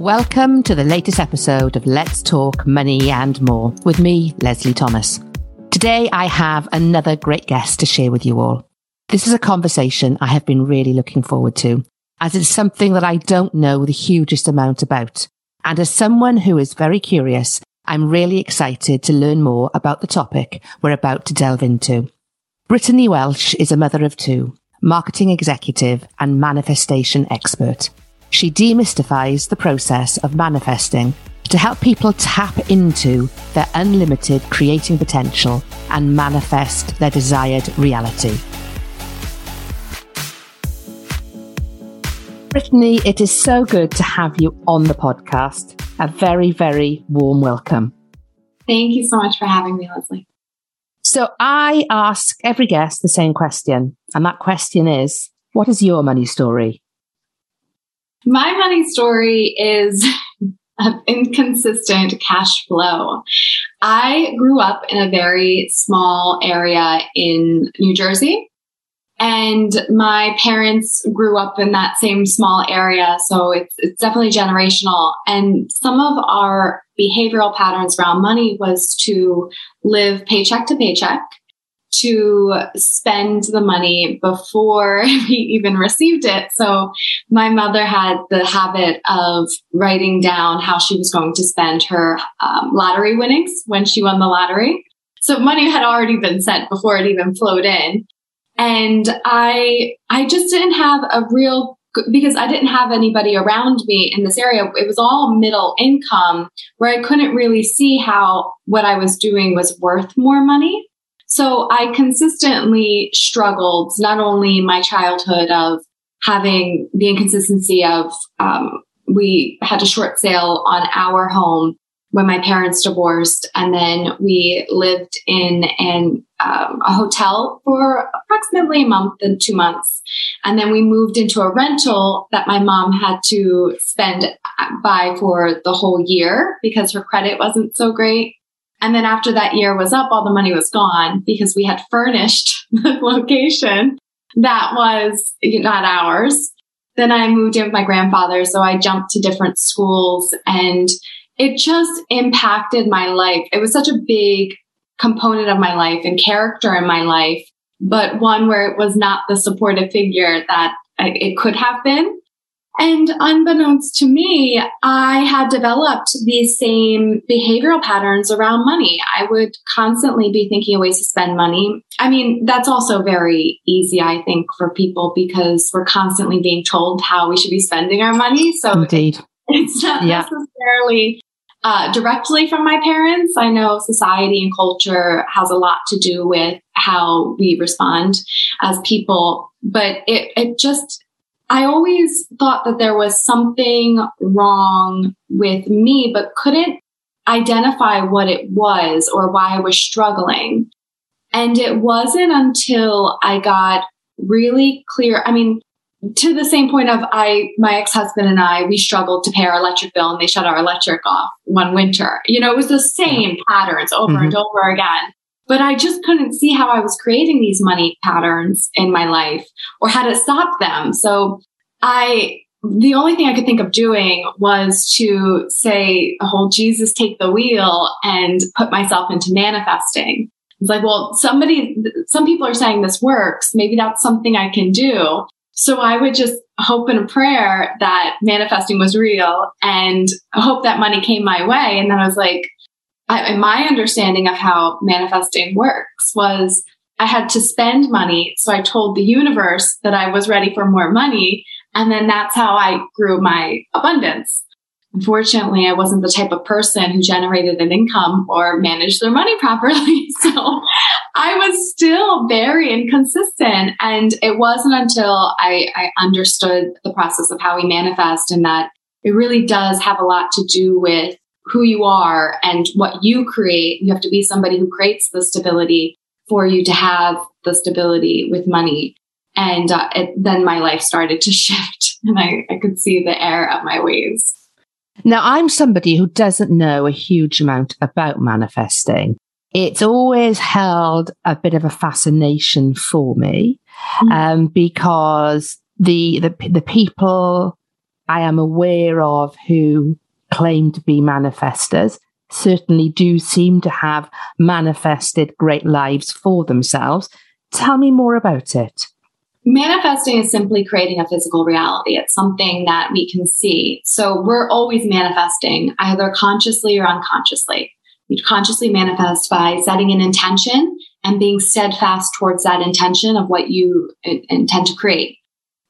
Welcome to the latest episode of Let's Talk Money and More with me, Leslie Thomas. Today, I have another great guest to share with you all. This is a conversation I have been really looking forward to, as it's something that I don't know the hugest amount about. And as someone who is very curious, I'm really excited to learn more about the topic we're about to delve into. Brittany Welsh is a mother of two, marketing executive and manifestation expert. She demystifies the process of manifesting to help people tap into their unlimited creating potential and manifest their desired reality. Brittany, it is so good to have you on the podcast. A very, very warm welcome. Thank you so much for having me, Leslie. So I ask every guest the same question, and that question is, what is your money story? My money story is an inconsistent cash flow. I grew up in a very small area in New Jersey. And my parents grew up in that same small area. So it's, it's definitely generational. And some of our behavioral patterns around money was to live paycheck to paycheck to spend the money before we even received it. So my mother had the habit of writing down how she was going to spend her um, lottery winnings when she won the lottery. So money had already been sent before it even flowed in. And I, I just didn't have a real because I didn't have anybody around me in this area. It was all middle income where I couldn't really see how what I was doing was worth more money. So I consistently struggled, not only my childhood of having the inconsistency of, um, we had a short sale on our home when my parents divorced, and then we lived in an um, a hotel for approximately a month and two months, and then we moved into a rental that my mom had to spend uh, by for the whole year because her credit wasn't so great. And then after that year was up, all the money was gone because we had furnished the location that was not ours. Then I moved in with my grandfather. So I jumped to different schools and it just impacted my life. It was such a big component of my life and character in my life, but one where it was not the supportive figure that it could have been. And unbeknownst to me, I had developed these same behavioral patterns around money. I would constantly be thinking of ways to spend money. I mean, that's also very easy, I think, for people because we're constantly being told how we should be spending our money. So Indeed. it's not yeah. necessarily uh, directly from my parents. I know society and culture has a lot to do with how we respond as people, but it, it just, I always thought that there was something wrong with me, but couldn't identify what it was or why I was struggling. And it wasn't until I got really clear. I mean, to the same point of I, my ex-husband and I, we struggled to pay our electric bill and they shut our electric off one winter. You know, it was the same patterns over mm-hmm. and over again. But I just couldn't see how I was creating these money patterns in my life or how to stop them. So I, the only thing I could think of doing was to say, oh, Jesus, take the wheel and put myself into manifesting. It's like, well, somebody, some people are saying this works. Maybe that's something I can do. So I would just hope in a prayer that manifesting was real and hope that money came my way. And then I was like, I, my understanding of how manifesting works was I had to spend money. So I told the universe that I was ready for more money. And then that's how I grew my abundance. Unfortunately, I wasn't the type of person who generated an income or managed their money properly. So I was still very inconsistent. And it wasn't until I, I understood the process of how we manifest and that it really does have a lot to do with who you are and what you create. You have to be somebody who creates the stability for you to have the stability with money. And uh, it, then my life started to shift and I, I could see the error of my ways. Now, I'm somebody who doesn't know a huge amount about manifesting. It's always held a bit of a fascination for me mm-hmm. um, because the, the the people I am aware of who claim to be manifestors certainly do seem to have manifested great lives for themselves. Tell me more about it. Manifesting is simply creating a physical reality. It's something that we can see. So we're always manifesting either consciously or unconsciously. We consciously manifest by setting an intention and being steadfast towards that intention of what you intend to create.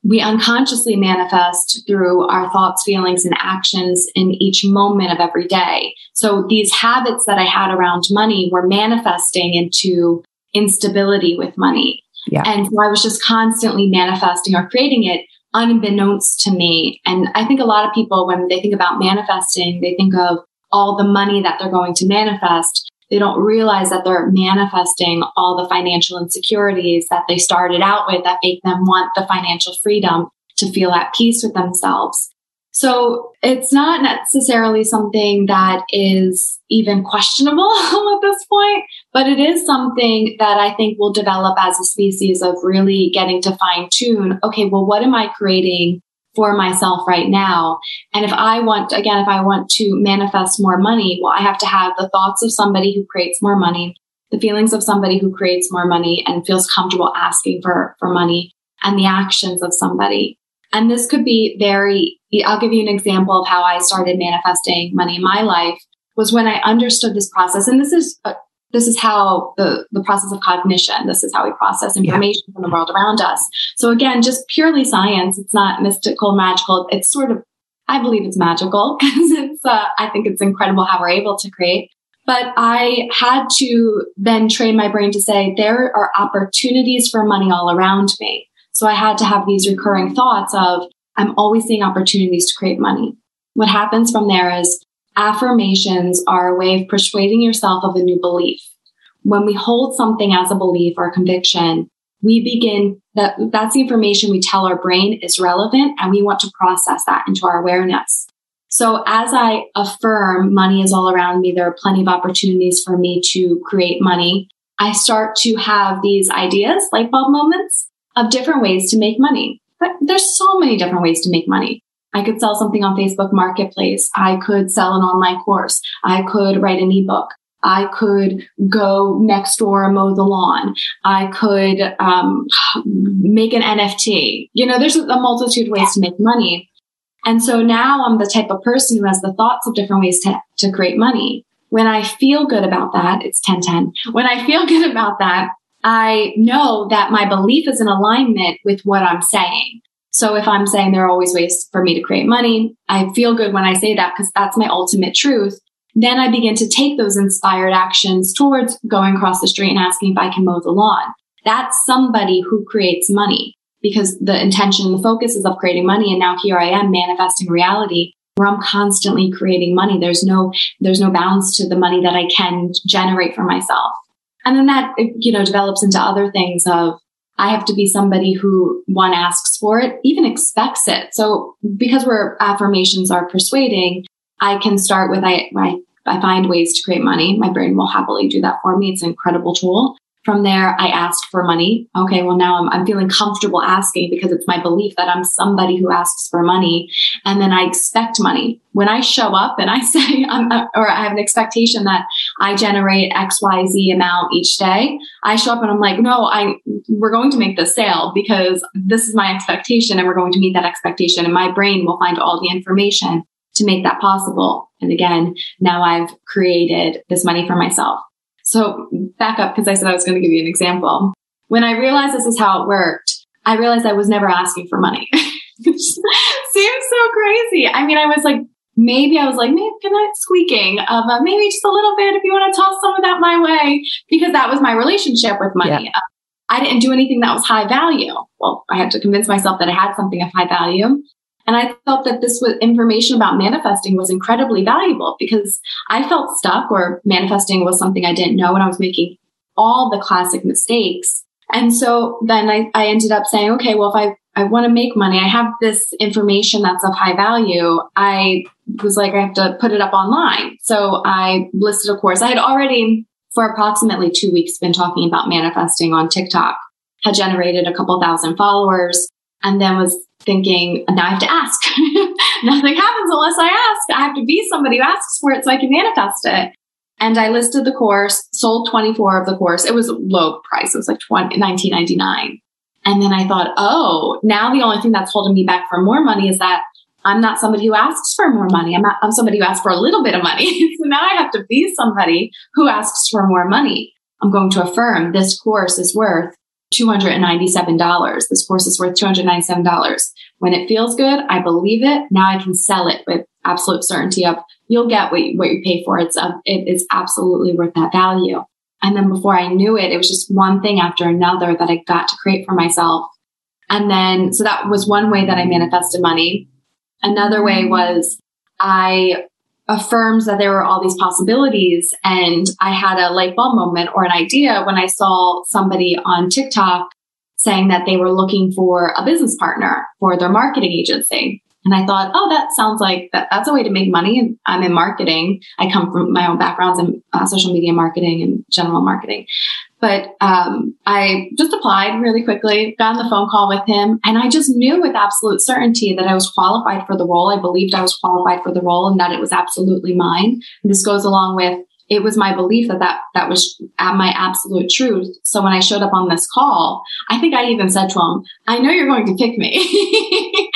We unconsciously manifest through our thoughts, feelings, and actions in each moment of every day. So these habits that I had around money were manifesting into instability with money yeah. And so I was just constantly manifesting or creating it unbeknownst to me. And I think a lot of people, when they think about manifesting, they think of all the money that they're going to manifest. They don't realize that they're manifesting all the financial insecurities that they started out with that make them want the financial freedom to feel at peace with themselves. So it's not necessarily something that is even questionable at this point, but it is something that I think will develop as a species of really getting to fine tune. Okay, well, what am I creating for myself right now? And if I want, again, if I want to manifest more money, well, I have to have the thoughts of somebody who creates more money, the feelings of somebody who creates more money and feels comfortable asking for, for money and the actions of somebody and this could be very, I'll give you an example of how I started manifesting money in my life was when I understood this process. And this is, uh, this is how the, the process of cognition, this is how we process information yeah. from the world around us. So again, just purely science. It's not mystical, magical. It's sort of, I believe it's magical because it's, uh, I think it's incredible how we're able to create. But I had to then train my brain to say, there are opportunities for money all around me. So I had to have these recurring thoughts of, I'm always seeing opportunities to create money. What happens from there is affirmations are a way of persuading yourself of a new belief. When we hold something as a belief or a conviction, we begin that that's the information we tell our brain is relevant and we want to process that into our awareness. So as I affirm money is all around me, there are plenty of opportunities for me to create money. I start to have these ideas, light bulb moments of different ways to make money. But there's so many different ways to make money. I could sell something on Facebook Marketplace. I could sell an online course. I could write an ebook. I could go next door and mow the lawn. I could um, make an NFT. You know, there's a multitude of ways to make money. And so now I'm the type of person who has the thoughts of different ways to, to create money. When I feel good about that, it's 1010. When I feel good about that, I know that my belief is in alignment with what I'm saying. So if I'm saying there are always ways for me to create money, I feel good when I say that because that's my ultimate truth. Then I begin to take those inspired actions towards going across the street and asking if I can mow the lawn. That's somebody who creates money because the intention, and the focus is of creating money. And now here I am manifesting reality where I'm constantly creating money. There's no, there's no bounds to the money that I can generate for myself. And then that, you know, develops into other things of I have to be somebody who one asks for it, even expects it. So because we're affirmations are persuading, I can start with I, I, I find ways to create money. My brain will happily do that for me. It's an incredible tool. From there, I asked for money. Okay, well, now I'm, I'm, feeling comfortable asking because it's my belief that I'm somebody who asks for money. And then I expect money. When I show up and I say, I'm, or I have an expectation that I generate XYZ amount each day, I show up and I'm like, no, I, we're going to make this sale because this is my expectation and we're going to meet that expectation. And my brain will find all the information to make that possible. And again, now I've created this money for myself. So back up because I said I was going to give you an example. When I realized this is how it worked, I realized I was never asking for money. Which seems so crazy. I mean, I was like, maybe I was like, maybe can I squeaking of uh, maybe just a little bit if you want to toss some of that my way because that was my relationship with money. Yeah. Uh, I didn't do anything that was high value. Well, I had to convince myself that I had something of high value. And I felt that this was information about manifesting was incredibly valuable because I felt stuck or manifesting was something I didn't know and I was making all the classic mistakes. And so then I, I ended up saying, okay, well, if I, I want to make money, I have this information that's of high value. I was like, I have to put it up online. So I listed a course. I had already, for approximately two weeks, been talking about manifesting on TikTok, had generated a couple thousand followers, and then was thinking, now I have to ask. Nothing happens unless I ask. I have to be somebody who asks for it so I can manifest it. And I listed the course, sold 24 of the course. It was low price. It was like 20, 19.99. And then I thought, oh, now the only thing that's holding me back for more money is that I'm not somebody who asks for more money. I'm, not, I'm somebody who asks for a little bit of money. so now I have to be somebody who asks for more money. I'm going to affirm this course is worth $297. This course is worth $297. When it feels good, I believe it. Now I can sell it with absolute certainty of you'll get what you, what you pay for. It's a, it is absolutely worth that value. And then before I knew it, it was just one thing after another that I got to create for myself. And then, so that was one way that I manifested money. Another way was I affirms that there were all these possibilities. And I had a light bulb moment or an idea when I saw somebody on TikTok saying that they were looking for a business partner for their marketing agency. And I thought, oh, that sounds like that, that's a way to make money. I'm in marketing. I come from my own backgrounds in uh, social media marketing and general marketing. But um, I just applied really quickly, got on the phone call with him, and I just knew with absolute certainty that I was qualified for the role. I believed I was qualified for the role and that it was absolutely mine. And this goes along with it was my belief that that, that was my absolute truth. So when I showed up on this call, I think I even said to him, I know you're going to pick me.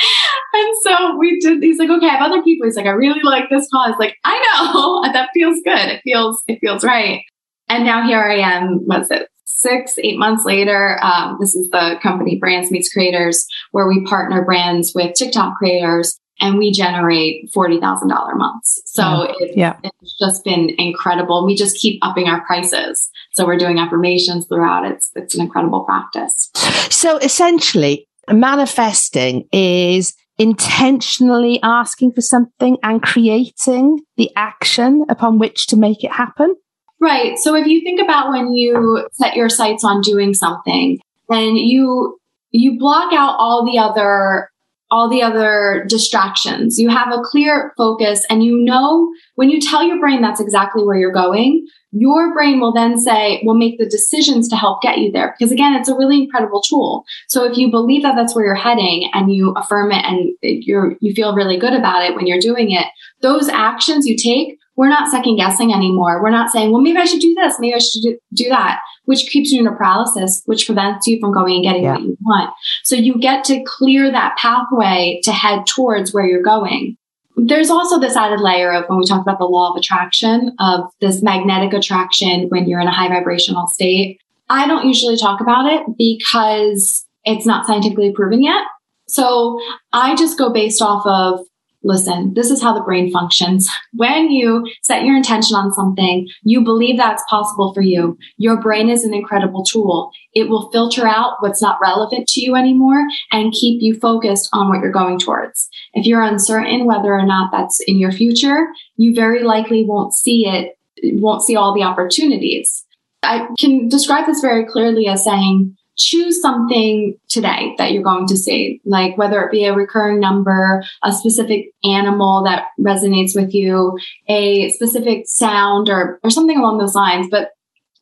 and so we did, he's like, okay, I have other people. He's like, I really like this call. It's like, I know that feels good. It feels, it feels right. And now here I am, what's it, six, eight months later. Um, this is the company Brands Meets Creators, where we partner brands with TikTok creators and we generate $40,000 months. So yeah. It, yeah. it's just been incredible. We just keep upping our prices. So we're doing affirmations throughout. It's, it's an incredible practice. So essentially, manifesting is intentionally asking for something and creating the action upon which to make it happen. Right. So if you think about when you set your sights on doing something and you you block out all the other all the other distractions. You have a clear focus and you know when you tell your brain that's exactly where you're going, your brain will then say, will make the decisions to help get you there. Because again, it's a really incredible tool. So if you believe that that's where you're heading and you affirm it and you're, you feel really good about it when you're doing it, those actions you take we're not second guessing anymore. We're not saying, well, maybe I should do this. Maybe I should do that, which keeps you in a paralysis, which prevents you from going and getting yeah. what you want. So you get to clear that pathway to head towards where you're going. There's also this added layer of when we talk about the law of attraction of this magnetic attraction when you're in a high vibrational state. I don't usually talk about it because it's not scientifically proven yet. So I just go based off of listen, this is how the brain functions. When you set your intention on something, you believe that's possible for you. Your brain is an incredible tool. It will filter out what's not relevant to you anymore and keep you focused on what you're going towards. If you're uncertain whether or not that's in your future, you very likely won't see it, won't see all the opportunities. I can describe this very clearly as saying, choose something today that you're going to see, like whether it be a recurring number, a specific animal that resonates with you, a specific sound or, or something along those lines. But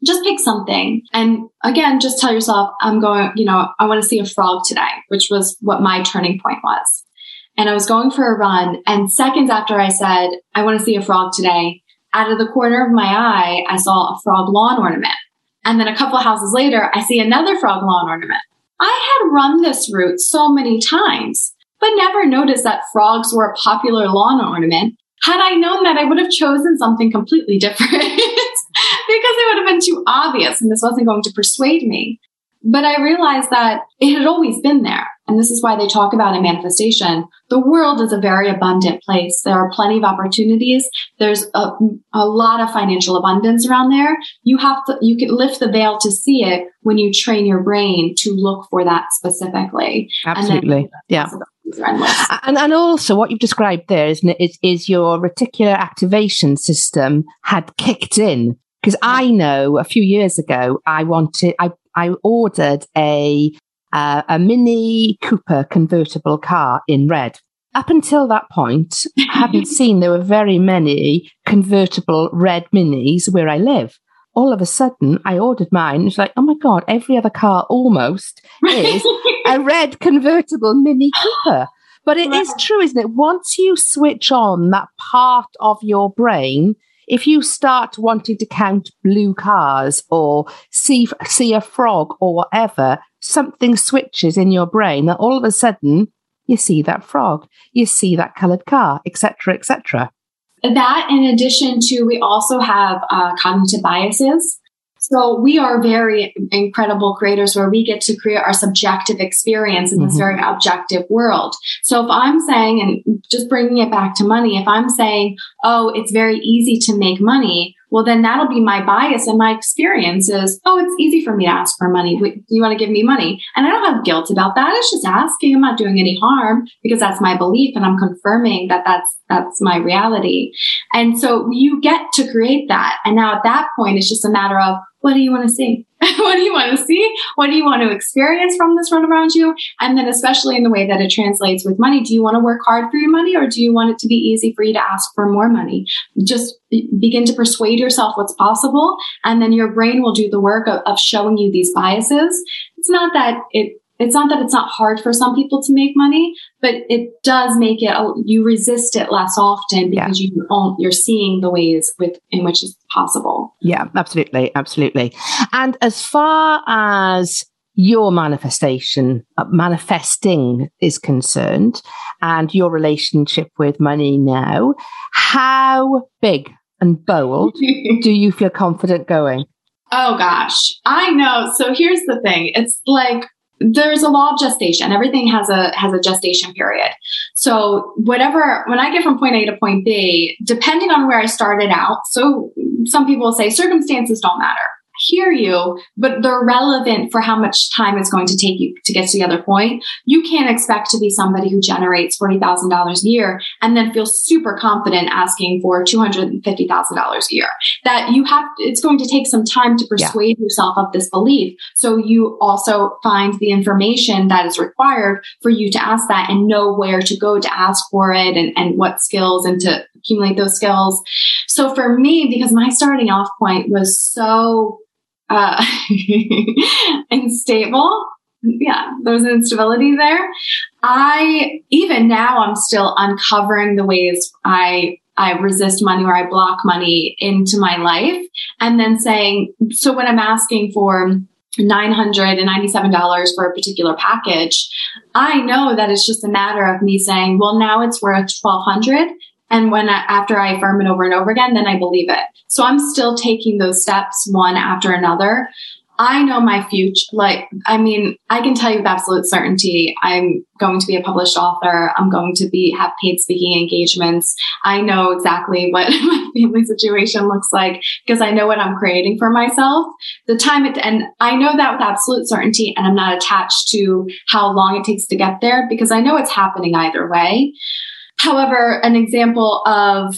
just pick something. And again, just tell yourself, I'm going, you know, I want to see a frog today, which was what my turning point was. And I was going for a run. And seconds after I said, I want to see a frog today, out of the corner of my eye, I saw a frog lawn ornament. And then a couple houses later, I see another frog lawn ornament. I had run this route so many times, but never noticed that frogs were a popular lawn ornament. Had I known that, I would have chosen something completely different because it would have been too obvious and this wasn't going to persuade me. But I realized that it had always been there. And this is why they talk about in manifestation. The world is a very abundant place. There are plenty of opportunities. There's a, a lot of financial abundance around there. You have to, you can lift the veil to see it when you train your brain to look for that specifically. Absolutely. yeah. And, and also what you've described there, isn't it, is, is your reticular activation system had kicked in. Because I know a few years ago, I wanted, I I ordered a uh, a Mini Cooper convertible car in red. Up until that point, I hadn't seen there were very many convertible red minis where I live. All of a sudden, I ordered mine. It's like, oh my God, every other car almost is a red convertible Mini Cooper. But it wow. is true, isn't it? Once you switch on that part of your brain if you start wanting to count blue cars or see see a frog or whatever, something switches in your brain that all of a sudden you see that frog, you see that coloured car, etc., etc. That, in addition to, we also have uh, cognitive biases. So we are very incredible creators where we get to create our subjective experience in this mm-hmm. very objective world. So if I'm saying, and just bringing it back to money, if I'm saying, oh, it's very easy to make money, well, then that'll be my bias and my experience is, oh, it's easy for me to ask for money. Do you want to give me money? And I don't have guilt about that. It's just asking. I'm not doing any harm because that's my belief and I'm confirming that that's, that's my reality. And so you get to create that. And now at that point, it's just a matter of, what do you want to see? what do you want to see? What do you want to experience from this run around you? And then, especially in the way that it translates with money, do you want to work hard for your money or do you want it to be easy for you to ask for more money? Just begin to persuade yourself what's possible. And then your brain will do the work of, of showing you these biases. It's not that it it's not that it's not hard for some people to make money, but it does make it, you resist it less often because yeah. you you're seeing the ways with, in which it's possible. Yeah, absolutely. Absolutely. And as far as your manifestation, uh, manifesting is concerned and your relationship with money now, how big and bold do you feel confident going? Oh gosh, I know. So here's the thing. It's like there's a law of gestation. Everything has a has a gestation period. So whatever when I get from point A to point B, depending on where I started out, so some people say circumstances don't matter hear you, but they're relevant for how much time it's going to take you to get to the other point. You can't expect to be somebody who generates $40,000 a year and then feel super confident asking for $250,000 a year. That you have, it's going to take some time to persuade yeah. yourself of this belief. So you also find the information that is required for you to ask that and know where to go to ask for it and, and what skills and to accumulate those skills. So for me, because my starting off point was so uh, unstable. Yeah, there was an instability there. I, even now, I'm still uncovering the ways I I resist money or I block money into my life. And then saying, so when I'm asking for $997 for a particular package, I know that it's just a matter of me saying, well, now it's worth 1200 and when I, after I affirm it over and over again, then I believe it. So I'm still taking those steps one after another. I know my future. Like, I mean, I can tell you with absolute certainty, I'm going to be a published author. I'm going to be, have paid speaking engagements. I know exactly what my family situation looks like because I know what I'm creating for myself. The time it, and I know that with absolute certainty and I'm not attached to how long it takes to get there because I know it's happening either way. However, an example of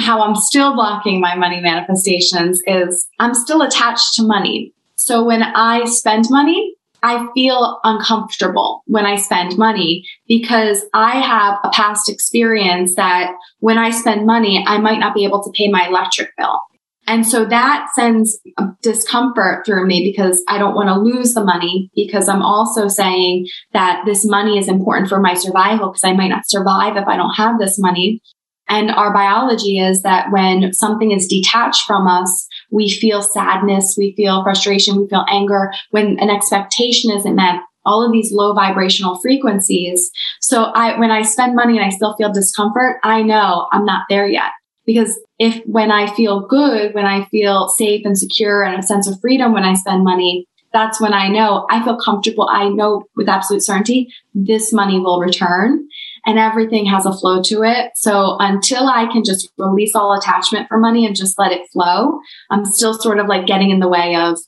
how I'm still blocking my money manifestations is I'm still attached to money. So when I spend money, I feel uncomfortable when I spend money because I have a past experience that when I spend money, I might not be able to pay my electric bill. And so that sends discomfort through me because I don't want to lose the money because I'm also saying that this money is important for my survival because I might not survive if I don't have this money. And our biology is that when something is detached from us, we feel sadness, we feel frustration, we feel anger. When an expectation isn't met, all of these low vibrational frequencies. So I, when I spend money and I still feel discomfort, I know I'm not there yet. Because if when I feel good, when I feel safe and secure and a sense of freedom when I spend money, that's when I know I feel comfortable. I know with absolute certainty this money will return and everything has a flow to it. So until I can just release all attachment for money and just let it flow, I'm still sort of like getting in the way of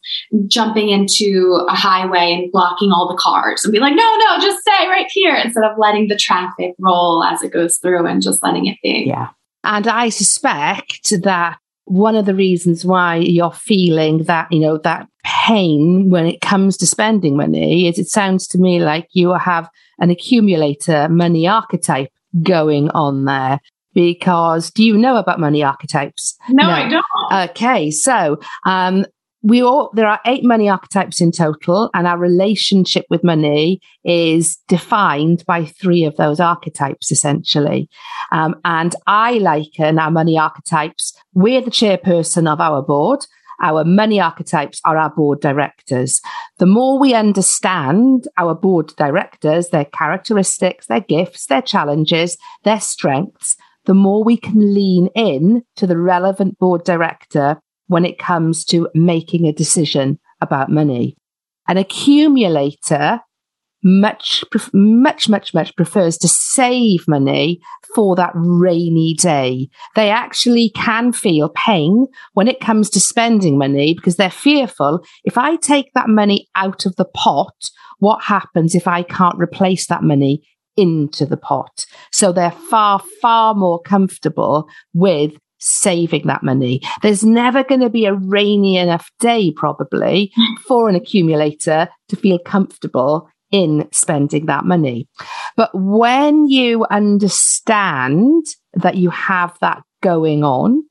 jumping into a highway and blocking all the cars and be like, no, no, just stay right here instead of letting the traffic roll as it goes through and just letting it be. Yeah. And I suspect that one of the reasons why you're feeling that, you know, that pain when it comes to spending money is it sounds to me like you have an accumulator money archetype going on there. Because do you know about money archetypes? No, no. I don't. Okay, so um, we all there are eight money archetypes in total, and our relationship with money is defined by three of those archetypes essentially. Um, and I liken our money archetypes. We're the chairperson of our board. Our money archetypes are our board directors. The more we understand our board directors, their characteristics, their gifts, their challenges, their strengths, the more we can lean in to the relevant board director when it comes to making a decision about money. An accumulator much, much, much, much prefers to save money for that rainy day. They actually can feel pain when it comes to spending money because they're fearful. If I take that money out of the pot, what happens if I can't replace that money into the pot? So they're far, far more comfortable with saving that money. There's never going to be a rainy enough day, probably, for an accumulator to feel comfortable in spending that money. But when you understand that you have that going on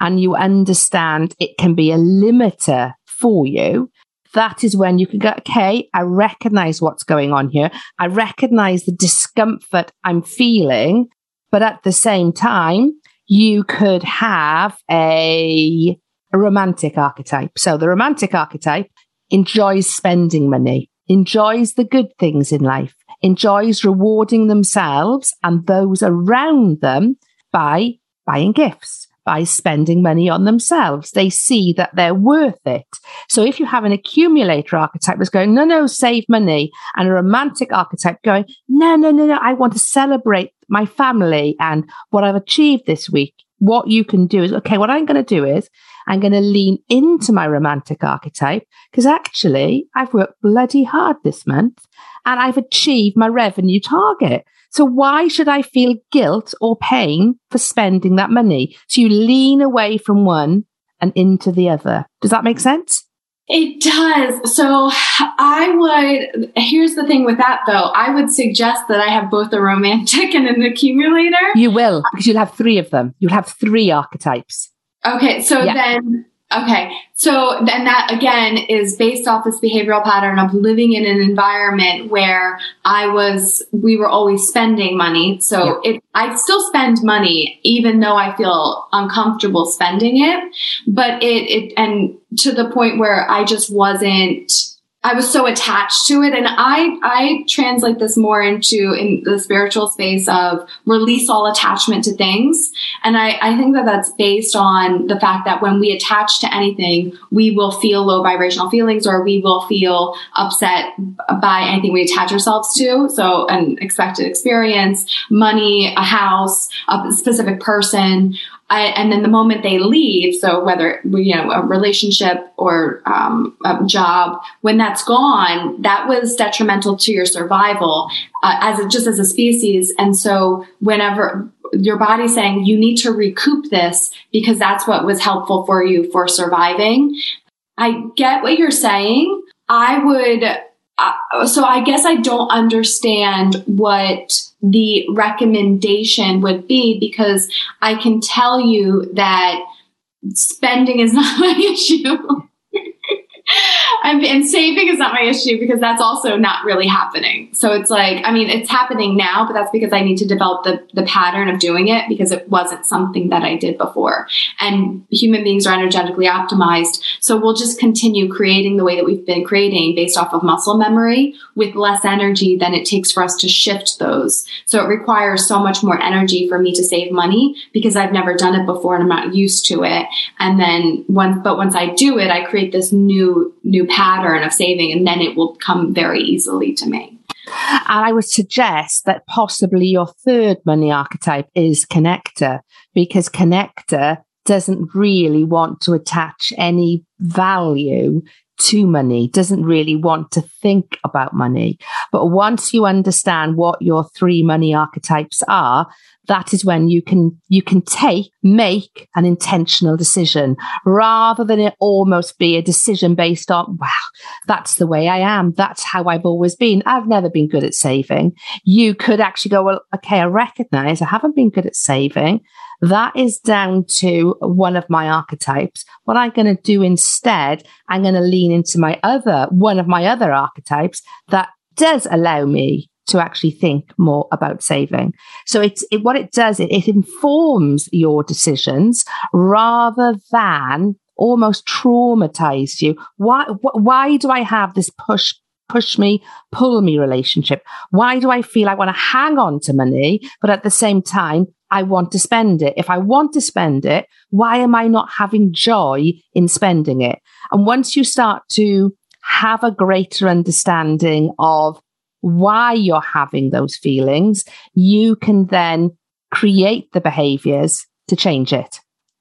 and you understand it can be a limiter for you, that is when you can go, okay, I recognize what's going on here. I recognize the discomfort I'm feeling. But at the same time, you could have a, a romantic archetype. So the romantic archetype enjoys spending money enjoys the good things in life, enjoys rewarding themselves and those around them by buying gifts, by spending money on themselves. They see that they're worth it. So if you have an accumulator archetype that's going, no, no, save money, and a romantic archetype going, no, no, no, no, I want to celebrate my family and what I've achieved this week. What you can do is, okay, what I'm going to do is I'm going to lean into my romantic archetype because actually I've worked bloody hard this month and I've achieved my revenue target. So why should I feel guilt or pain for spending that money? So you lean away from one and into the other. Does that make sense? It does. So I would, here's the thing with that though. I would suggest that I have both a romantic and an accumulator. You will, because you'll have three of them. You'll have three archetypes. Okay, so yeah. then okay, so then that again is based off this behavioral pattern of living in an environment where I was we were always spending money. So yeah. it I still spend money even though I feel uncomfortable spending it, but it it and to the point where I just wasn't I was so attached to it. And I, I translate this more into in the spiritual space of release all attachment to things. And I, I think that that's based on the fact that when we attach to anything, we will feel low vibrational feelings or we will feel upset by anything we attach ourselves to. So an expected experience, money, a house, a specific person, I, and then the moment they leave, so whether you know a relationship or um, a job, when that's gone, that was detrimental to your survival uh, as a, just as a species. And so whenever your body's saying you need to recoup this because that's what was helpful for you for surviving, I get what you're saying. I would. Uh, so I guess I don't understand what the recommendation would be because I can tell you that spending is not my issue. and saving is not my issue because that's also not really happening. So it's like, I mean, it's happening now, but that's because I need to develop the, the pattern of doing it because it wasn't something that I did before. And human beings are energetically optimized. So we'll just continue creating the way that we've been creating based off of muscle memory with less energy than it takes for us to shift those. So it requires so much more energy for me to save money because I've never done it before and I'm not used to it. And then once, but once I do it, I create this new, new pattern of saving and then it will come very easily to me. And I would suggest that possibly your third money archetype is connector because connector doesn't really want to attach any value to money, doesn't really want to think about money. But once you understand what your three money archetypes are, that is when you can you can take make an intentional decision rather than it almost be a decision based on wow that's the way i am. That's how i've always been. I've never been good at saving. You could actually go well okay i recognize i haven't been good at saving. That is down to one of my archetypes. What i'm going to do instead i'm going to lean into my other one of my other archetypes that does allow me to actually think more about saving. So it's it, what it does, it, it informs your decisions rather than almost traumatize you. Why, wh- why do I have this push, push me, pull me relationship? Why do I feel I want to hang on to money, but at the same time, I want to spend it. If I want to spend it, why am I not having joy in spending it? And once you start to have a greater understanding of why you're having those feelings, you can then create the behaviors to change it.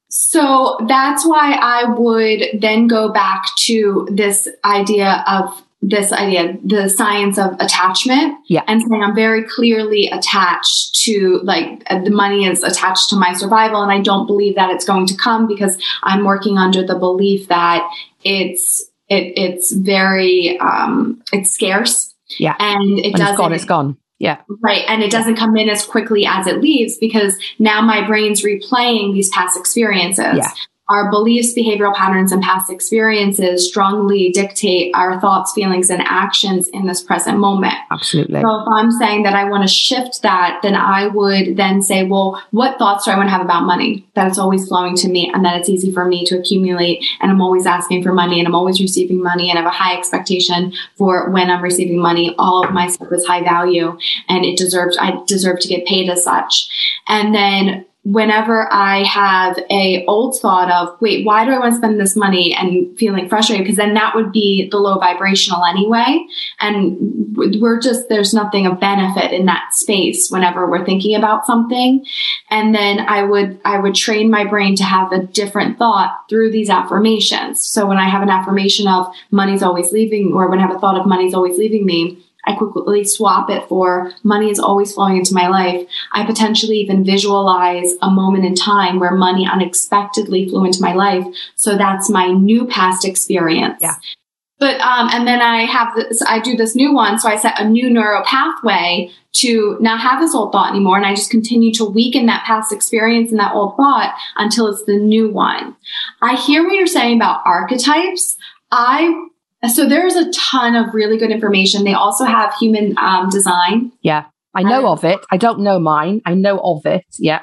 So that's why I would then go back to this idea of this idea, the science of attachment. Yeah. And saying I'm very clearly attached to like uh, the money is attached to my survival. And I don't believe that it's going to come because I'm working under the belief that it's, it, it's very, um, it's scarce yeah. And it doesn't. It's gone, it's gone. Yeah. Right. And it doesn't come in as quickly as it leaves because now my brain's replaying these past experiences. Yeah our beliefs, behavioral patterns, and past experiences strongly dictate our thoughts, feelings, and actions in this present moment. Absolutely. So if I'm saying that I want to shift that, then I would then say, well, what thoughts do I want to have about money? That it's always flowing to me and that it's easy for me to accumulate and I'm always asking for money and I'm always receiving money and I have a high expectation for when I'm receiving money. All of my stuff is high value and it deserves, I deserve to get paid as such. And then whenever I have a old thought of, wait, why do I want to spend this money and feeling frustrated? Because then that would be the low vibrational anyway. And we're just, there's nothing of benefit in that space whenever we're thinking about something. And then I would, I would train my brain to have a different thought through these affirmations. So when I have an affirmation of money's always leaving, or when I have a thought of money's always leaving me, I quickly swap it for money is always flowing into my life. I potentially even visualize a moment in time where money unexpectedly flew into my life. So that's my new past experience. Yeah. But, um, and then I have this, I do this new one. So I set a new neural pathway to not have this old thought anymore. And I just continue to weaken that past experience and that old thought until it's the new one. I hear what you're saying about archetypes. I so there's a ton of really good information. They also have human um, design. Yeah, I know um, of it. I don't know mine. I know of it. Yeah.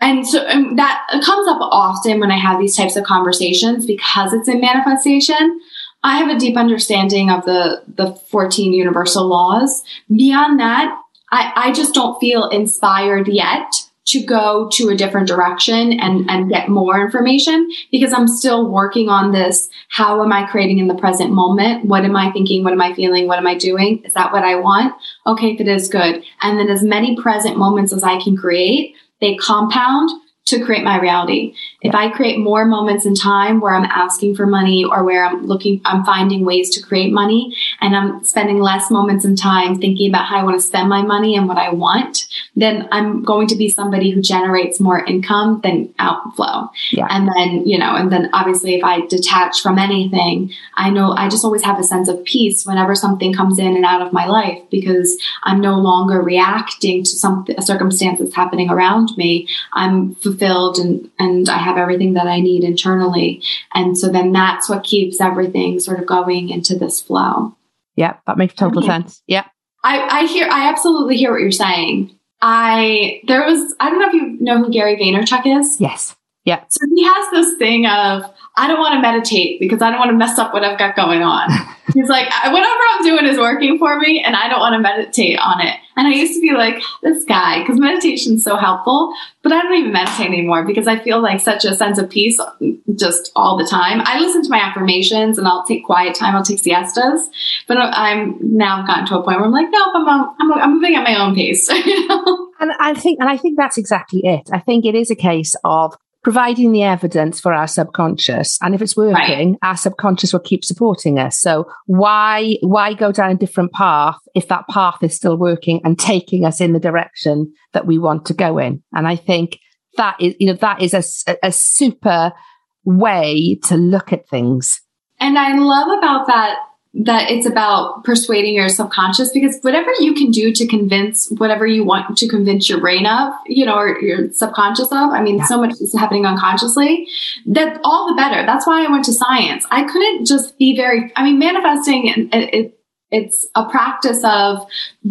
And so and that comes up often when I have these types of conversations because it's in manifestation. I have a deep understanding of the the 14 universal laws. Beyond that, I, I just don't feel inspired yet to go to a different direction and, and get more information because I'm still working on this. How am I creating in the present moment? What am I thinking? What am I feeling? What am I doing? Is that what I want? Okay, that is good. And then as many present moments as I can create, they compound to create my reality. If I create more moments in time where I'm asking for money or where I'm looking, I'm finding ways to create money and I'm spending less moments in time thinking about how I want to spend my money and what I want, then I'm going to be somebody who generates more income than outflow. Yeah. And then, you know, and then obviously if I detach from anything, I know I just always have a sense of peace whenever something comes in and out of my life because I'm no longer reacting to some circumstance that's happening around me. I'm fulfilled and and I have everything that I need internally. And so then that's what keeps everything sort of going into this flow. Yeah, that makes total sense. Yeah. I, I hear I absolutely hear what you're saying. I there was I don't know if you know who Gary Vaynerchuk is. Yes. Yeah. So he has this thing of I don't want to meditate because I don't want to mess up what I've got going on. He's like, uh, whatever I'm doing is working for me and I don't want to meditate on it. And I used to be like, this guy, because meditation is so helpful, but I don't even meditate anymore because I feel like such a sense of peace just all the time. I listen to my affirmations and I'll take quiet time, I'll take siestas, but I'm now I've gotten to a point where I'm like, no, I'm, I'm, I'm moving at my own pace. you know? And I think, and I think that's exactly it. I think it is a case of providing the evidence for our subconscious. And if it's working, right. our subconscious will keep supporting us. So why, why go down a different path if that path is still working and taking us in the direction that we want to go in? And I think that is, you know, that is a, a super way to look at things. And I love about that that it's about persuading your subconscious because whatever you can do to convince whatever you want to convince your brain of, you know, or your subconscious of, I mean, yeah. so much is happening unconsciously, that all the better. That's why I went to science. I couldn't just be very, I mean, manifesting, it, it it's a practice of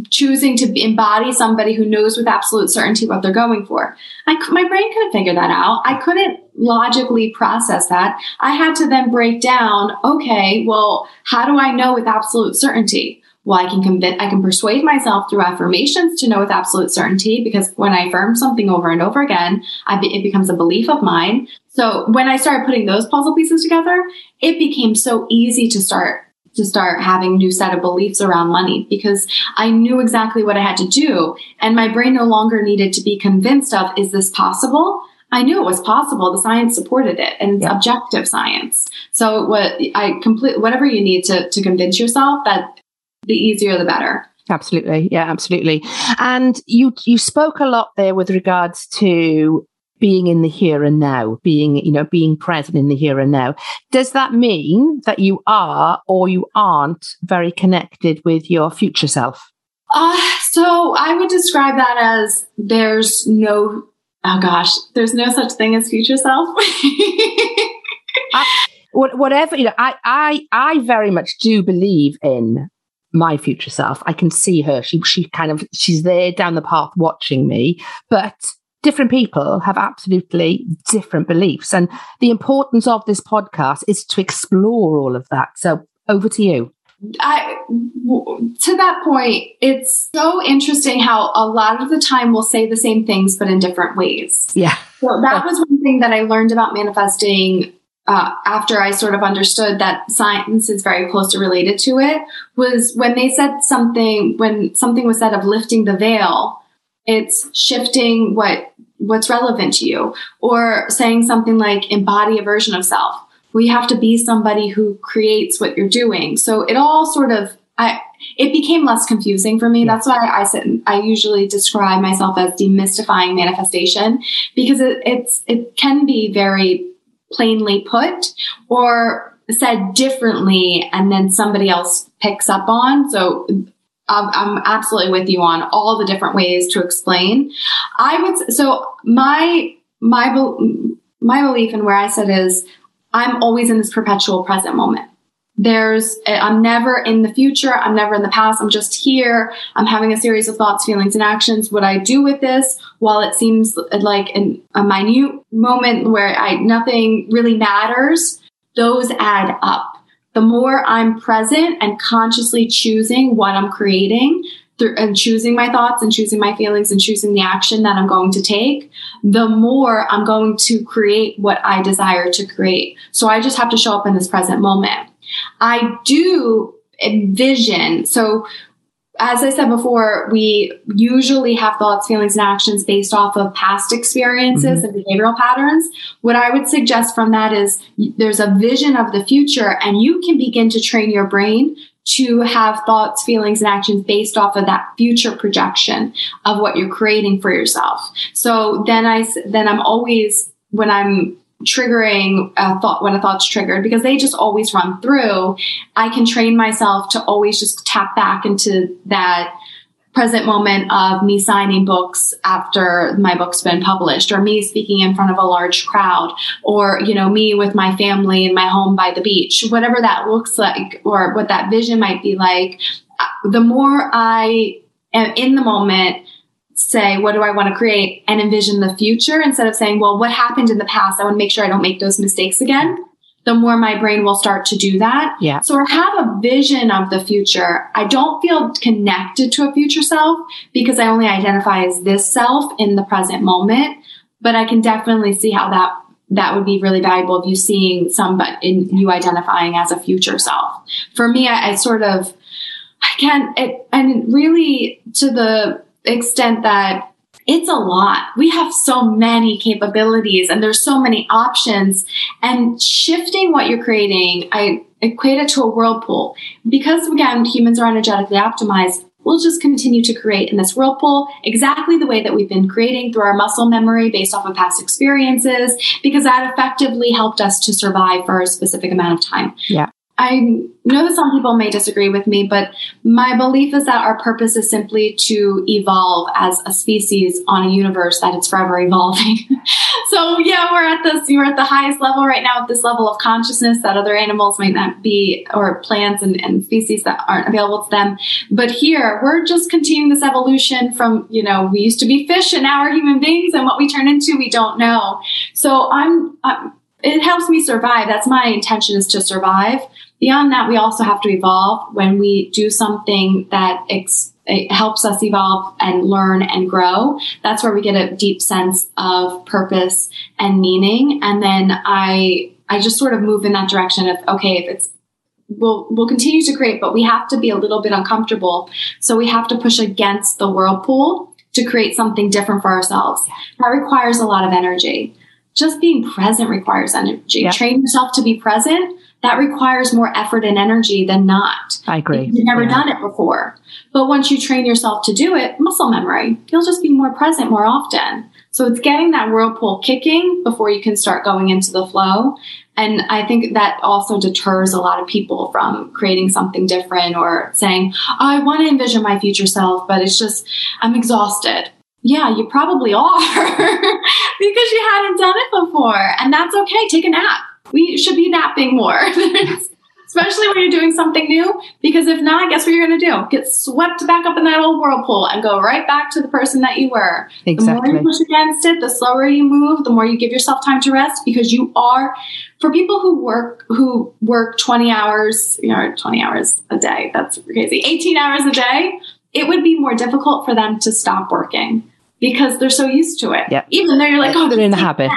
choosing to embody somebody who knows with absolute certainty what they're going for. I, my brain couldn't figure that out. I couldn't logically process that. I had to then break down, okay, well, how do I know with absolute certainty? Well, I can convince, I can persuade myself through affirmations to know with absolute certainty because when I affirm something over and over again, be, it becomes a belief of mine. So when I started putting those puzzle pieces together, it became so easy to start to start having new set of beliefs around money because I knew exactly what I had to do. And my brain no longer needed to be convinced of, is this possible? I knew it was possible. The science supported it and it's yeah. objective science. So what I complete, whatever you need to, to convince yourself that the easier, the better. Absolutely. Yeah, absolutely. And you, you spoke a lot there with regards to being in the here and now, being, you know, being present in the here and now. Does that mean that you are or you aren't very connected with your future self? Uh, so I would describe that as there's no, oh gosh, there's no such thing as future self. I, whatever, you know, I, I, I very much do believe in my future self. I can see her. She, she kind of, she's there down the path watching me, but different people have absolutely different beliefs. And the importance of this podcast is to explore all of that. So over to you. I, to that point, it's so interesting how a lot of the time we'll say the same things, but in different ways. Yeah. So that was one thing that I learned about manifesting uh, after I sort of understood that science is very closely related to it was when they said something, when something was said of lifting the veil, it's shifting what what's relevant to you or saying something like embody a version of self. We have to be somebody who creates what you're doing. So it all sort of i it became less confusing for me. Yeah. that's why i said i usually describe myself as demystifying manifestation because it, it's it can be very plainly put or said differently and then somebody else picks up on. So I'm absolutely with you on all the different ways to explain. I would so my my my belief and where I sit is I'm always in this perpetual present moment. There's I'm never in the future. I'm never in the past. I'm just here. I'm having a series of thoughts, feelings, and actions. What I do with this, while it seems like an, a minute moment where I nothing really matters, those add up the more I'm present and consciously choosing what I'm creating through, and choosing my thoughts and choosing my feelings and choosing the action that I'm going to take, the more I'm going to create what I desire to create. So I just have to show up in this present moment. I do envision. So as I said before, we usually have thoughts, feelings, and actions based off of past experiences mm-hmm. and behavioral patterns. What I would suggest from that is there's a vision of the future, and you can begin to train your brain to have thoughts, feelings, and actions based off of that future projection of what you're creating for yourself. So then I, then I'm always, when I'm triggering a thought when a thought's triggered because they just always run through. I can train myself to always just tap back into that present moment of me signing books after my book's been published or me speaking in front of a large crowd or you know me with my family in my home by the beach whatever that looks like or what that vision might be like. Uh, the more i am in the moment say what do i want to create and envision the future instead of saying well what happened in the past i want to make sure i don't make those mistakes again the more my brain will start to do that. Yeah. So I have a vision of the future. I don't feel connected to a future self because I only identify as this self in the present moment. But I can definitely see how that that would be really valuable if you seeing some but in you identifying as a future self. For me, I, I sort of I can't it and really to the extent that it's a lot. We have so many capabilities and there's so many options and shifting what you're creating, I equate it to a whirlpool because again, humans are energetically optimized. We'll just continue to create in this whirlpool exactly the way that we've been creating through our muscle memory based off of past experiences, because that effectively helped us to survive for a specific amount of time. Yeah. I know that some people may disagree with me, but my belief is that our purpose is simply to evolve as a species on a universe that is forever evolving. so yeah, we're at this, we're at the highest level right now at this level of consciousness that other animals might not be, or plants and, and species that aren't available to them. But here, we're just continuing this evolution from, you know, we used to be fish and now we're human beings and what we turn into, we don't know. So I'm, I'm it helps me survive. That's my intention is to survive. Beyond that, we also have to evolve when we do something that ex- helps us evolve and learn and grow. That's where we get a deep sense of purpose and meaning. And then I, I just sort of move in that direction of, okay, if it's we'll we'll continue to create, but we have to be a little bit uncomfortable. So we have to push against the whirlpool to create something different for ourselves. That requires a lot of energy just being present requires energy. Yep. Train yourself to be present. That requires more effort and energy than not. I agree. You've never yeah. done it before. But once you train yourself to do it, muscle memory, you'll just be more present more often. So it's getting that whirlpool kicking before you can start going into the flow. And I think that also deters a lot of people from creating something different or saying, oh, I want to envision my future self, but it's just, I'm exhausted. Yeah, you probably are because you hadn't done it before. And that's okay. Take a nap. We should be napping more, especially when you're doing something new. Because if not, guess what you're going to do? Get swept back up in that old whirlpool and go right back to the person that you were. Exactly. The more you push against it, the slower you move, the more you give yourself time to rest because you are, for people who work, who work 20 hours, you know, 20 hours a day, that's crazy, 18 hours a day, it would be more difficult for them to stop working because they're so used to it. Yeah. Even though you're like, oh, they're in the habit.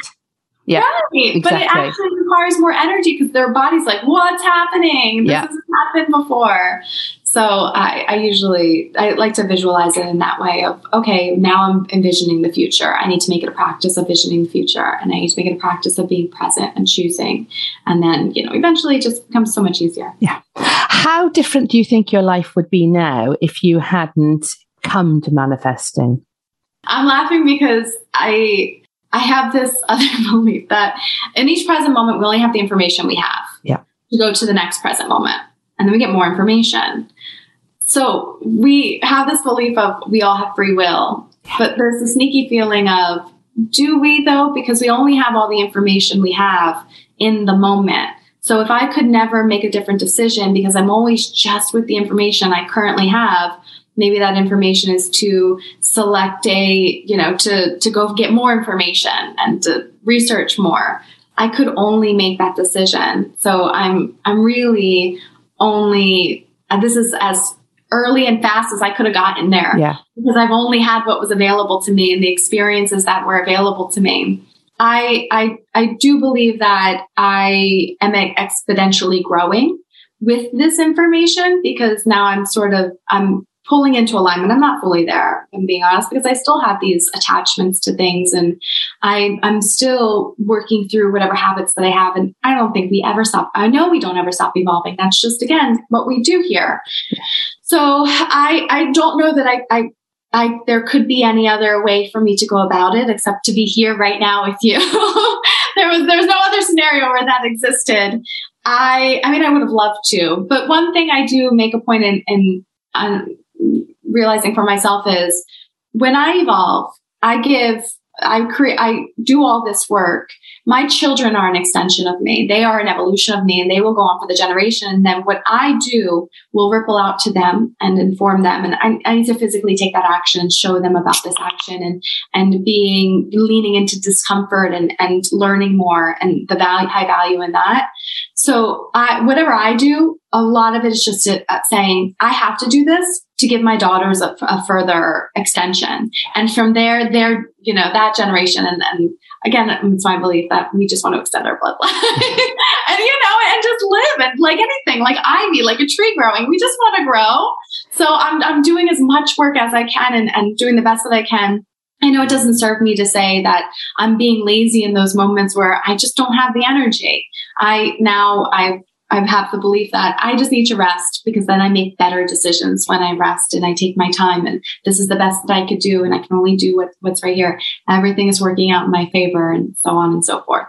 Yeah. Right. Exactly. But it actually requires more energy because their body's like, what's happening? This yeah. hasn't happened before. So I, I, usually I like to visualize it in that way of okay, now I'm envisioning the future. I need to make it a practice of visioning the future, and I need to make it a practice of being present and choosing. And then you know, eventually, it just becomes so much easier. Yeah. How different do you think your life would be now if you hadn't come to manifesting? I'm laughing because I I have this other belief that in each present moment we only have the information we have. Yeah. To go to the next present moment. And then we get more information. So we have this belief of we all have free will, but there's a sneaky feeling of do we though? Because we only have all the information we have in the moment. So if I could never make a different decision because I'm always just with the information I currently have, maybe that information is to select a you know to to go get more information and to research more. I could only make that decision. So i'm i'm really only this is as early and fast as i could have gotten there. Yeah. Because i've only had what was available to me and the experiences that were available to me. I i i do believe that i am exponentially growing with this information because now i'm sort of i'm pulling into alignment. I'm not fully there, I'm being honest, because I still have these attachments to things and I, I'm still working through whatever habits that I have. And I don't think we ever stop. I know we don't ever stop evolving. That's just, again, what we do here. So I, I don't know that I, I I there could be any other way for me to go about it except to be here right now with you. there was there's no other scenario where that existed. I I mean I would have loved to, but one thing I do make a point in in um, realizing for myself is when I evolve, I give I create, I do all this work. My children are an extension of me. They are an evolution of me and they will go on for the generation. And then what I do will ripple out to them and inform them. And I, I need to physically take that action and show them about this action and, and being, leaning into discomfort and, and learning more and the value, high value in that. So I, whatever I do, a lot of it is just uh, saying, I have to do this to give my daughters a, a, further extension. And from there, they're, you know, that generation. And, and again, it's my belief that we just want to extend our bloodline and, you know, and just live and like anything, like ivy, like a tree growing. We just want to grow. So I'm, I'm doing as much work as I can and, and doing the best that I can. I know it doesn't serve me to say that I'm being lazy in those moments where I just don't have the energy. I now I've I have the belief that I just need to rest because then I make better decisions when I rest and I take my time and this is the best that I could do and I can only do what, what's right here. Everything is working out in my favor and so on and so forth.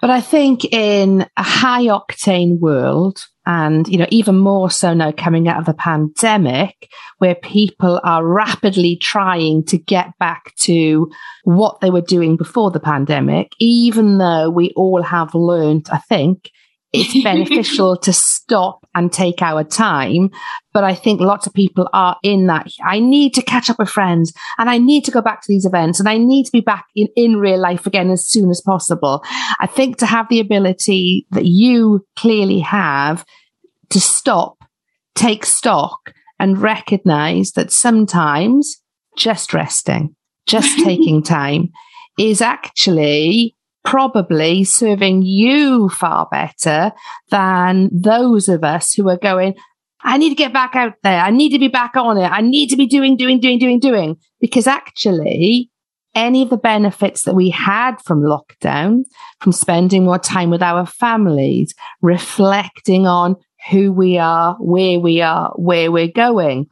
But I think in a high octane world, and you know even more so now coming out of the pandemic where people are rapidly trying to get back to what they were doing before the pandemic even though we all have learned i think it's beneficial to stop and take our time. But I think lots of people are in that. I need to catch up with friends and I need to go back to these events and I need to be back in, in real life again as soon as possible. I think to have the ability that you clearly have to stop, take stock and recognize that sometimes just resting, just taking time is actually probably serving you far better than those of us who are going, I need to get back out there. I need to be back on it. I need to be doing, doing, doing, doing, doing. Because actually, any of the benefits that we had from lockdown, from spending more time with our families, reflecting on who we are, where we are, where we're going,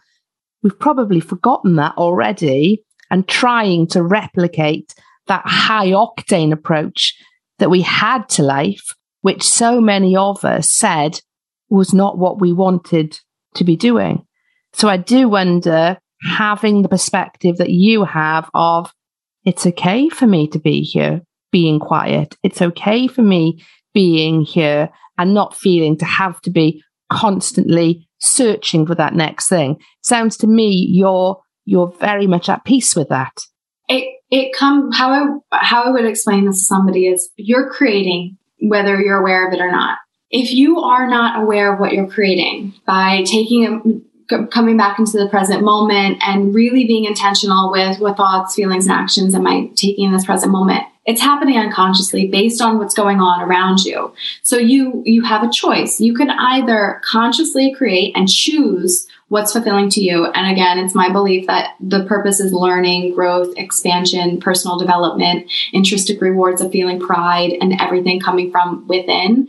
we've probably forgotten that already and trying to replicate that high octane approach that we had to life, which so many of us said was not what we wanted to be doing. So I do wonder having the perspective that you have of it's okay for me to be here being quiet. It's okay for me being here and not feeling to have to be constantly searching for that next thing. Sounds to me you're you're very much at peace with that. It it come how I how I would explain this to somebody is you're creating whether you're aware of it or not. If you are not aware of what you're creating by taking a, coming back into the present moment and really being intentional with what thoughts, feelings, and actions am I taking in this present moment, it's happening unconsciously based on what's going on around you. So you you have a choice. You can either consciously create and choose what's fulfilling to you. And again, it's my belief that the purpose is learning, growth, expansion, personal development, intrinsic rewards of feeling pride and everything coming from within.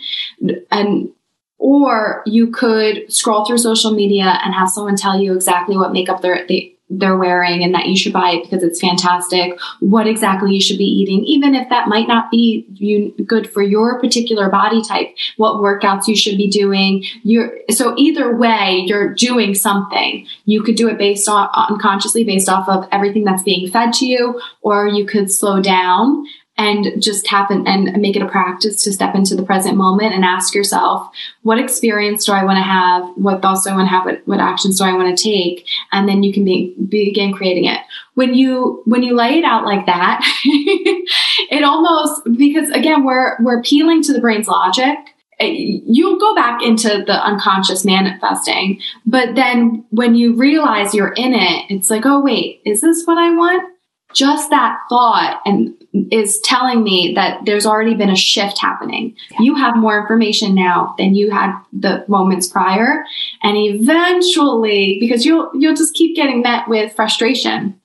And or you could scroll through social media and have someone tell you exactly what makeup they're, they they're wearing and that you should buy it because it's fantastic, what exactly you should be eating, even if that might not be you, good for your particular body type, what workouts you should be doing. You're, so either way, you're doing something. You could do it based on unconsciously based off of everything that's being fed to you, or you could slow down and just happen and make it a practice to step into the present moment and ask yourself, what experience do I want to have? What thoughts do I want to have? What, what actions do I want to take? And then you can be, begin creating it. When you, when you lay it out like that, it almost, because again, we're, we're appealing to the brain's logic eh, you'll go back into the unconscious manifesting. But then when you realize you're in it, it's like, oh, wait, is this what I want? Just that thought and is telling me that there's already been a shift happening. Yeah. You have more information now than you had the moments prior. And eventually, because you'll, you'll just keep getting met with frustration.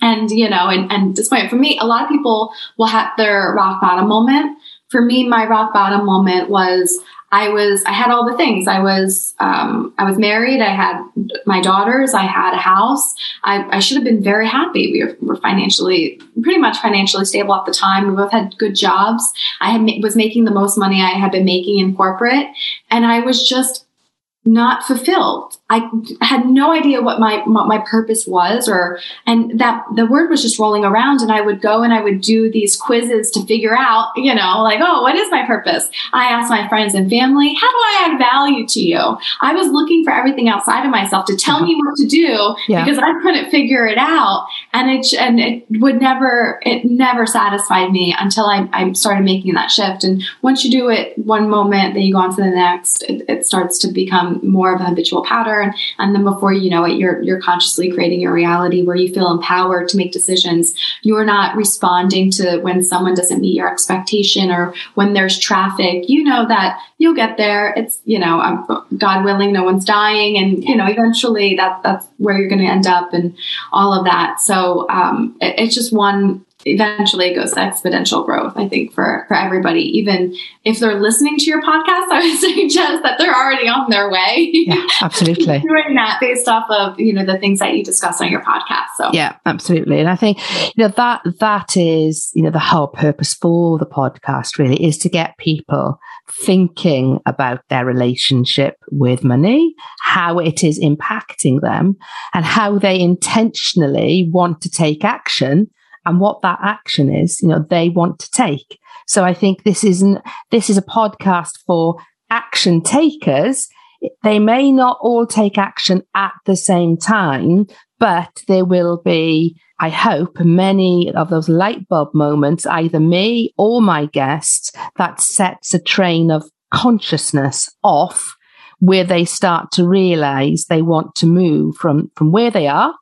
And, you know, and, and despite for me, a lot of people will have their rock bottom moment. For me, my rock bottom moment was I was, I had all the things. I was, um, I was married. I had my daughters. I had a house. I, I should have been very happy. We were, financially, pretty much financially stable at the time. We both had good jobs. I had, was making the most money I had been making in corporate. And I was just not fulfilled. I had no idea what my what my purpose was or and that the word was just rolling around and I would go and I would do these quizzes to figure out, you know, like, oh, what is my purpose? I asked my friends and family, how do I add value to you? I was looking for everything outside of myself to tell me uh-huh. what to do yeah. because I couldn't figure it out and it and it would never it never satisfied me until I, I started making that shift and once you do it one moment then you go on to the next it, it starts to become more of a habitual pattern. And then before you know it you're you're consciously creating your reality where you feel empowered to make decisions. You're not responding to when someone doesn't meet your expectation or when there's traffic. You know that you'll get there. It's you know um, god willing no one's dying. And you know eventually that that's where you're going to end up and all of that. So um, it, it's just one eventually it goes to exponential growth, I think, for, for everybody. Even if they're listening to your podcast, I would suggest that they're already on their way. Yeah, absolutely. Doing that based off of, you know, the things that you discuss on your podcast. So Yeah, absolutely. And I think, you know, that that is, you know, the whole purpose for the podcast really is to get people thinking about their relationship with money, how it is impacting them, and how they intentionally want to take action and what that action is, you know, they want to take. So I think this isn't, this is a podcast for action takers. They may not all take action at the same time, but there will be, I hope, many of those light bulb moments, either me or my guests, that sets a train of consciousness off where they start to realize they want to move from, from where they are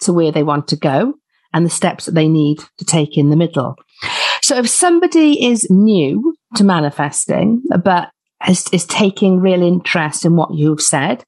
to where they want to go and the steps that they need to take in the middle. So if somebody is new to manifesting, but is, is taking real interest in what you've said,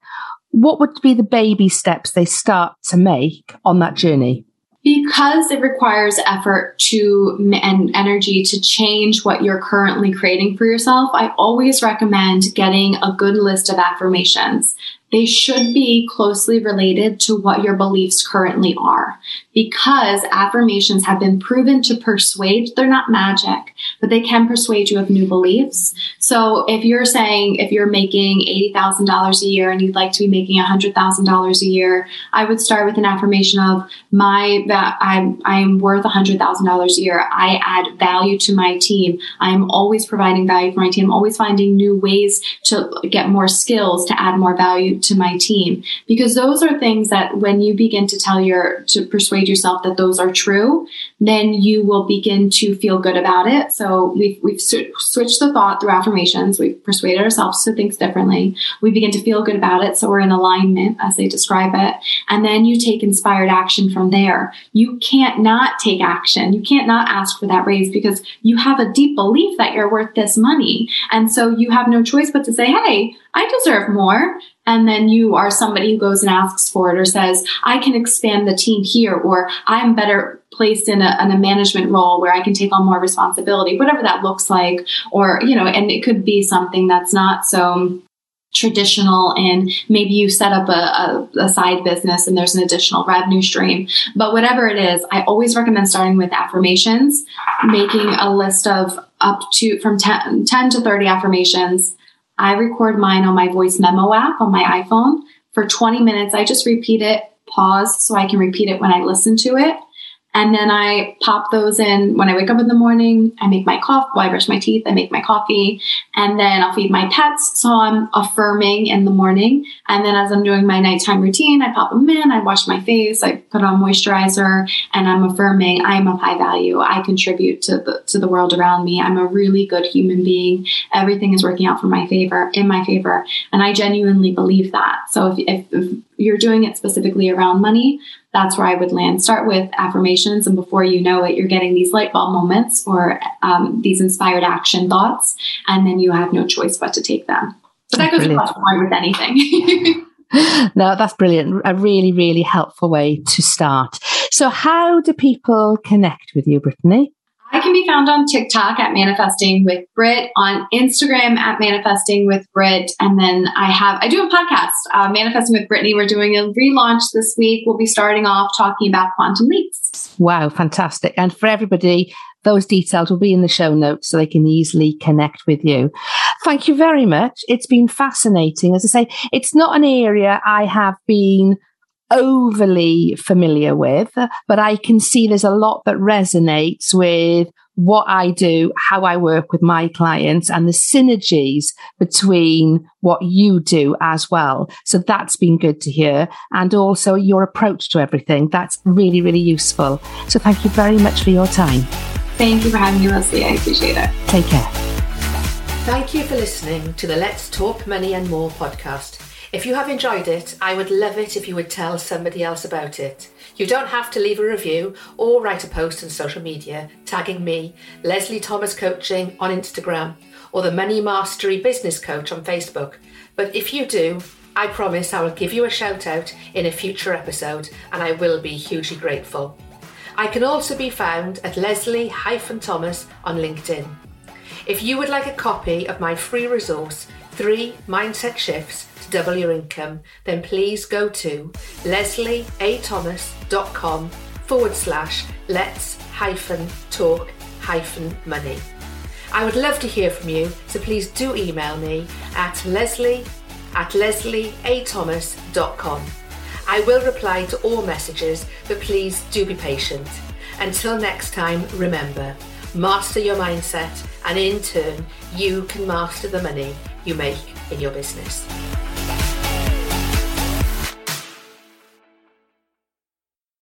what would be the baby steps they start to make on that journey? because it requires effort to and energy to change what you're currently creating for yourself i always recommend getting a good list of affirmations they should be closely related to what your beliefs currently are because affirmations have been proven to persuade. They're not magic, but they can persuade you of new beliefs. So if you're saying, if you're making $80,000 a year and you'd like to be making $100,000 a year, I would start with an affirmation of my, that I'm, I'm worth $100,000 a year. I add value to my team. I'm always providing value for my team. I'm always finding new ways to get more skills to add more value to my team. Because those are things that when you begin to tell your to persuade yourself that those are true then you will begin to feel good about it. So we've, we've switched the thought through affirmations. We've persuaded ourselves to think differently. We begin to feel good about it so we're in alignment as they describe it. And then you take inspired action from there. You can't not take action. You can't not ask for that raise because you have a deep belief that you're worth this money. And so you have no choice but to say hey I deserve more. And then you are somebody who goes and asks for it or says, I can expand the team here, or I'm better placed in a, in a management role where I can take on more responsibility, whatever that looks like. Or, you know, and it could be something that's not so traditional and maybe you set up a, a, a, side business and there's an additional revenue stream but whatever it is i always recommend starting with affirmations making a list of up to from 10, 10 to 30 affirmations I record mine on my voice memo app on my iPhone for 20 minutes. I just repeat it, pause so I can repeat it when I listen to it. And then I pop those in when I wake up in the morning. I make my coffee, well, I brush my teeth, I make my coffee, and then I'll feed my pets. So I'm affirming in the morning. And then as I'm doing my nighttime routine, I pop them in, I wash my face, I put on moisturizer, and I'm affirming I am of high value. I contribute to the to the world around me. I'm a really good human being. Everything is working out for my favor, in my favor. And I genuinely believe that. So if, if, if you're doing it specifically around money, that's where I would land. Start with affirmations, and before you know it, you're getting these light bulb moments or um, these inspired action thoughts, and then you have no choice but to take them. But that goes across with anything. no, that's brilliant. A really, really helpful way to start. So, how do people connect with you, Brittany? I can be found on TikTok at Manifesting with Brit, on Instagram at Manifesting with Brit, and then I have I do a podcast, uh, Manifesting with Brittany. We're doing a relaunch this week. We'll be starting off talking about quantum leaps. Wow, fantastic! And for everybody, those details will be in the show notes so they can easily connect with you. Thank you very much. It's been fascinating. As I say, it's not an area I have been overly familiar with, but I can see there's a lot that resonates with what I do, how I work with my clients and the synergies between what you do as well. So that's been good to hear. And also your approach to everything. That's really, really useful. So thank you very much for your time. Thank you for having me, Leslie. I appreciate it. Take care. Thank you for listening to the Let's Talk Money and More podcast. If you have enjoyed it, I would love it if you would tell somebody else about it. You don't have to leave a review or write a post on social media tagging me, Leslie Thomas Coaching on Instagram, or the Money Mastery Business Coach on Facebook. But if you do, I promise I will give you a shout out in a future episode and I will be hugely grateful. I can also be found at Leslie-Thomas on LinkedIn. If you would like a copy of my free resource, Three Mindset Shifts to Double Your Income, then please go to leslieathomas.com forward slash let's hyphen talk hyphen money. I would love to hear from you, so please do email me at leslie at leslieathomas.com. I will reply to all messages, but please do be patient. Until next time, remember, master your mindset, and in turn, you can master the money you make in your business.